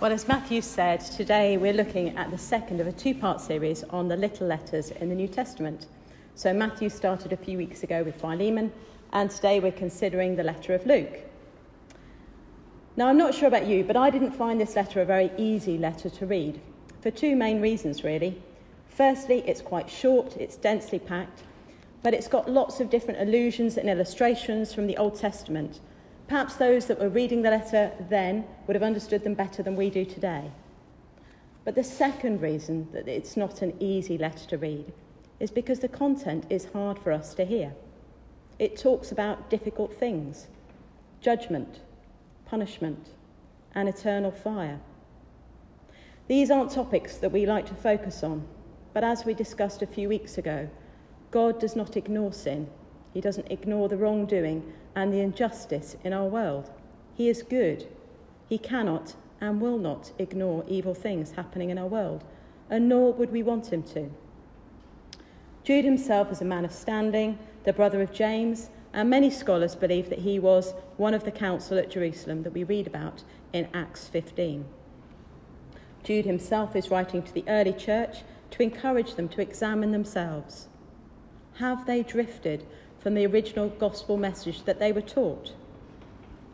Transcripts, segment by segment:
Well, as Matthew said, today we're looking at the second of a two part series on the little letters in the New Testament. So, Matthew started a few weeks ago with Philemon, and today we're considering the letter of Jude. Now, I'm not sure about you, but I didn't find this letter a very easy letter to read for two main reasons, really. Firstly, it's quite short, it's densely packed, but it's got lots of different allusions and illustrations from the Old Testament Perhaps those that were reading the letter then would have understood them better than we do today. But the second reason that it's not an easy letter to read is because the content is hard for us to hear. It talks about difficult things judgment, punishment, and eternal fire. These aren't topics that we like to focus on, but as we discussed a few weeks ago, God does not ignore sin. He doesn't ignore the wrongdoing and the injustice in our world. He is good. He cannot and will not ignore evil things happening in our world, and nor would we want him to. Jude himself is a man of standing, the brother of James, and many scholars believe that he was one of the council at Jerusalem that we read about in Acts 15. Jude himself is writing to the early church to encourage them to examine themselves. Have they drifted from the original gospel message that they were taught?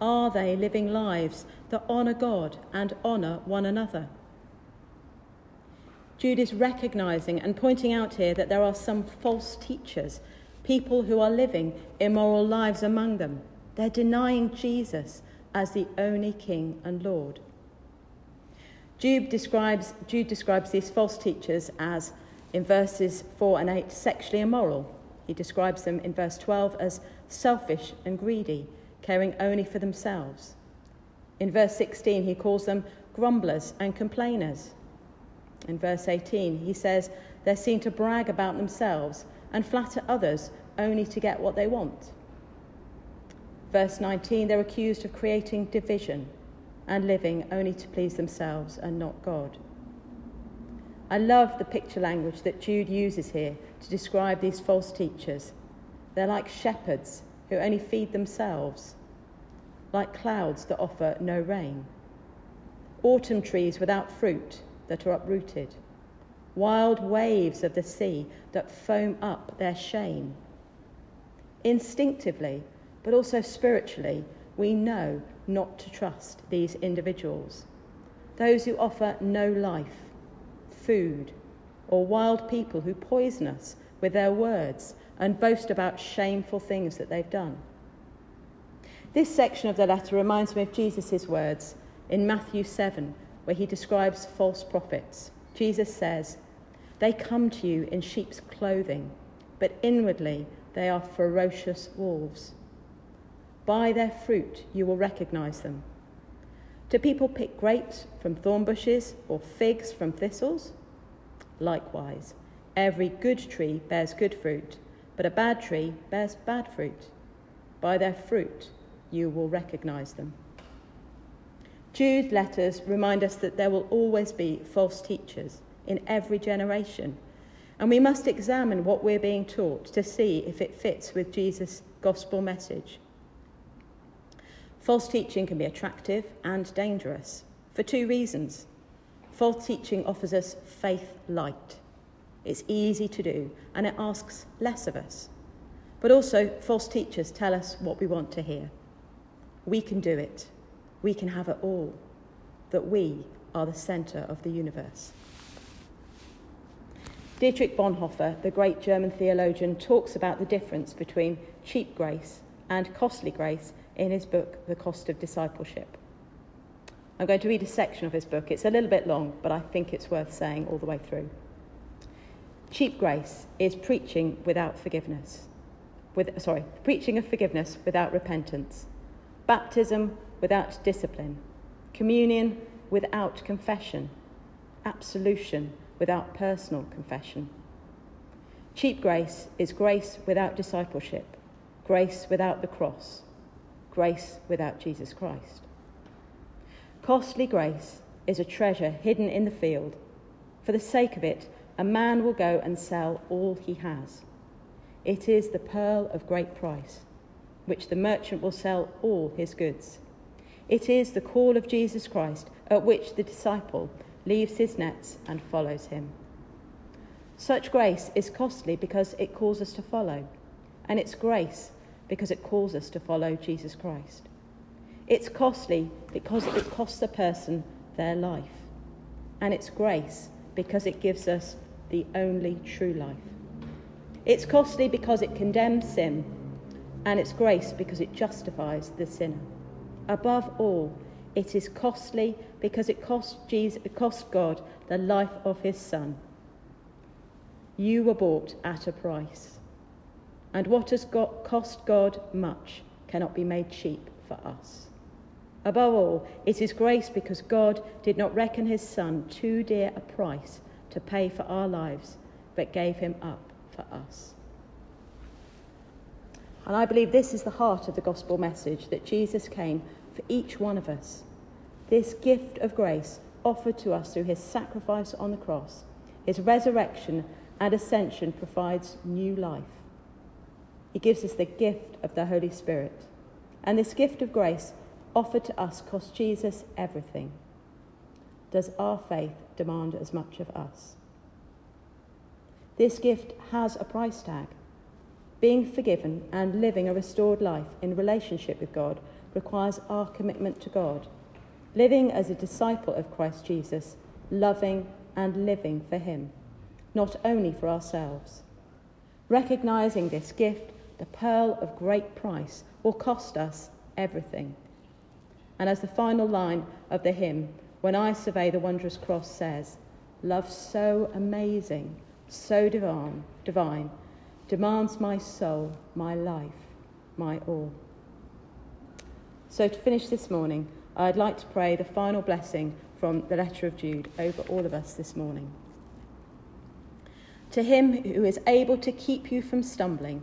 Are they living lives that honour God and honour one another? Jude is recognising and pointing out here that there are some false teachers, people who are living immoral lives among them. They're denying Jesus as the only King and Lord. Jude describes, Jude describes these false teachers as, in verses 4 and 8, sexually immoral, he describes them in verse 12 as selfish and greedy, caring only for themselves. In verse 16, he calls them grumblers and complainers. In verse 18, he says they're seen to brag about themselves and flatter others only to get what they want. Verse 19, they're accused of creating division and living only to please themselves and not God. I love the picture language that Jude uses here to describe these false teachers. They're like shepherds who only feed themselves, like clouds that offer no rain, autumn trees without fruit that are uprooted, wild waves of the sea that foam up their shame. Instinctively, but also spiritually, we know not to trust these individuals, those who offer no life food, or wild people who poison us with their words and boast about shameful things that they've done. This section of the letter reminds me of Jesus' words in Matthew 7, where he describes false prophets. Jesus says, They come to you in sheep's clothing, but inwardly they are ferocious wolves. By their fruit you will recognize them. Do people pick grapes from thorn bushes or figs from thistles? Likewise, every good tree bears good fruit, but a bad tree bears bad fruit. By their fruit you will recognize them. Jude's letters remind us that there will always be false teachers in every generation, and we must examine what we're being taught to see if it fits with Jesus' gospel message. False teaching can be attractive and dangerous for two reasons. False teaching offers us faith light. It's easy to do and it asks less of us. But also, false teachers tell us what we want to hear. We can do it. We can have it all. That we are the centre of the universe. Dietrich Bonhoeffer, the great German theologian, talks about the difference between cheap grace and costly grace in his book, The Cost of Discipleship. I'm going to read a section of his book. It's a little bit long, but I think it's worth saying all the way through. Cheap grace is preaching without forgiveness. With, sorry, preaching of forgiveness without repentance. Baptism without discipline. Communion without confession. Absolution without personal confession. Cheap grace is grace without discipleship, grace without the cross, grace without Jesus Christ. Costly grace is a treasure hidden in the field. For the sake of it, a man will go and sell all he has. It is the pearl of great price, which the merchant will sell all his goods. It is the call of Jesus Christ at which the disciple leaves his nets and follows him. Such grace is costly because it calls us to follow, and it's grace because it calls us to follow Jesus Christ. It's costly because it costs a person their life, and it's grace because it gives us the only true life. It's costly because it condemns sin, and it's grace because it justifies the sinner. Above all, it is costly because it cost, Jesus, it cost God the life of his Son. You were bought at a price, and what has got, cost God much cannot be made cheap for us. Above all, it is grace because God did not reckon his Son too dear a price to pay for our lives, but gave him up for us. And I believe this is the heart of the gospel message that Jesus came for each one of us. This gift of grace offered to us through his sacrifice on the cross, his resurrection and ascension provides new life. He gives us the gift of the Holy Spirit. And this gift of grace offered to us cost Jesus everything. Does our faith demand as much of us? This gift has a price tag. Being forgiven and living a restored life in relationship with God requires our commitment to God, living as a disciple of Christ Jesus, loving and living for Him, not only for ourselves. Recognizing this gift, the pearl of great price, will cost us everything. And as the final line of the hymn, When I Survey the Wondrous Cross says, Love so amazing, so divine, divine, demands my soul, my life, my all. So, to finish this morning, I'd like to pray the final blessing from the letter of Jude over all of us this morning. To him who is able to keep you from stumbling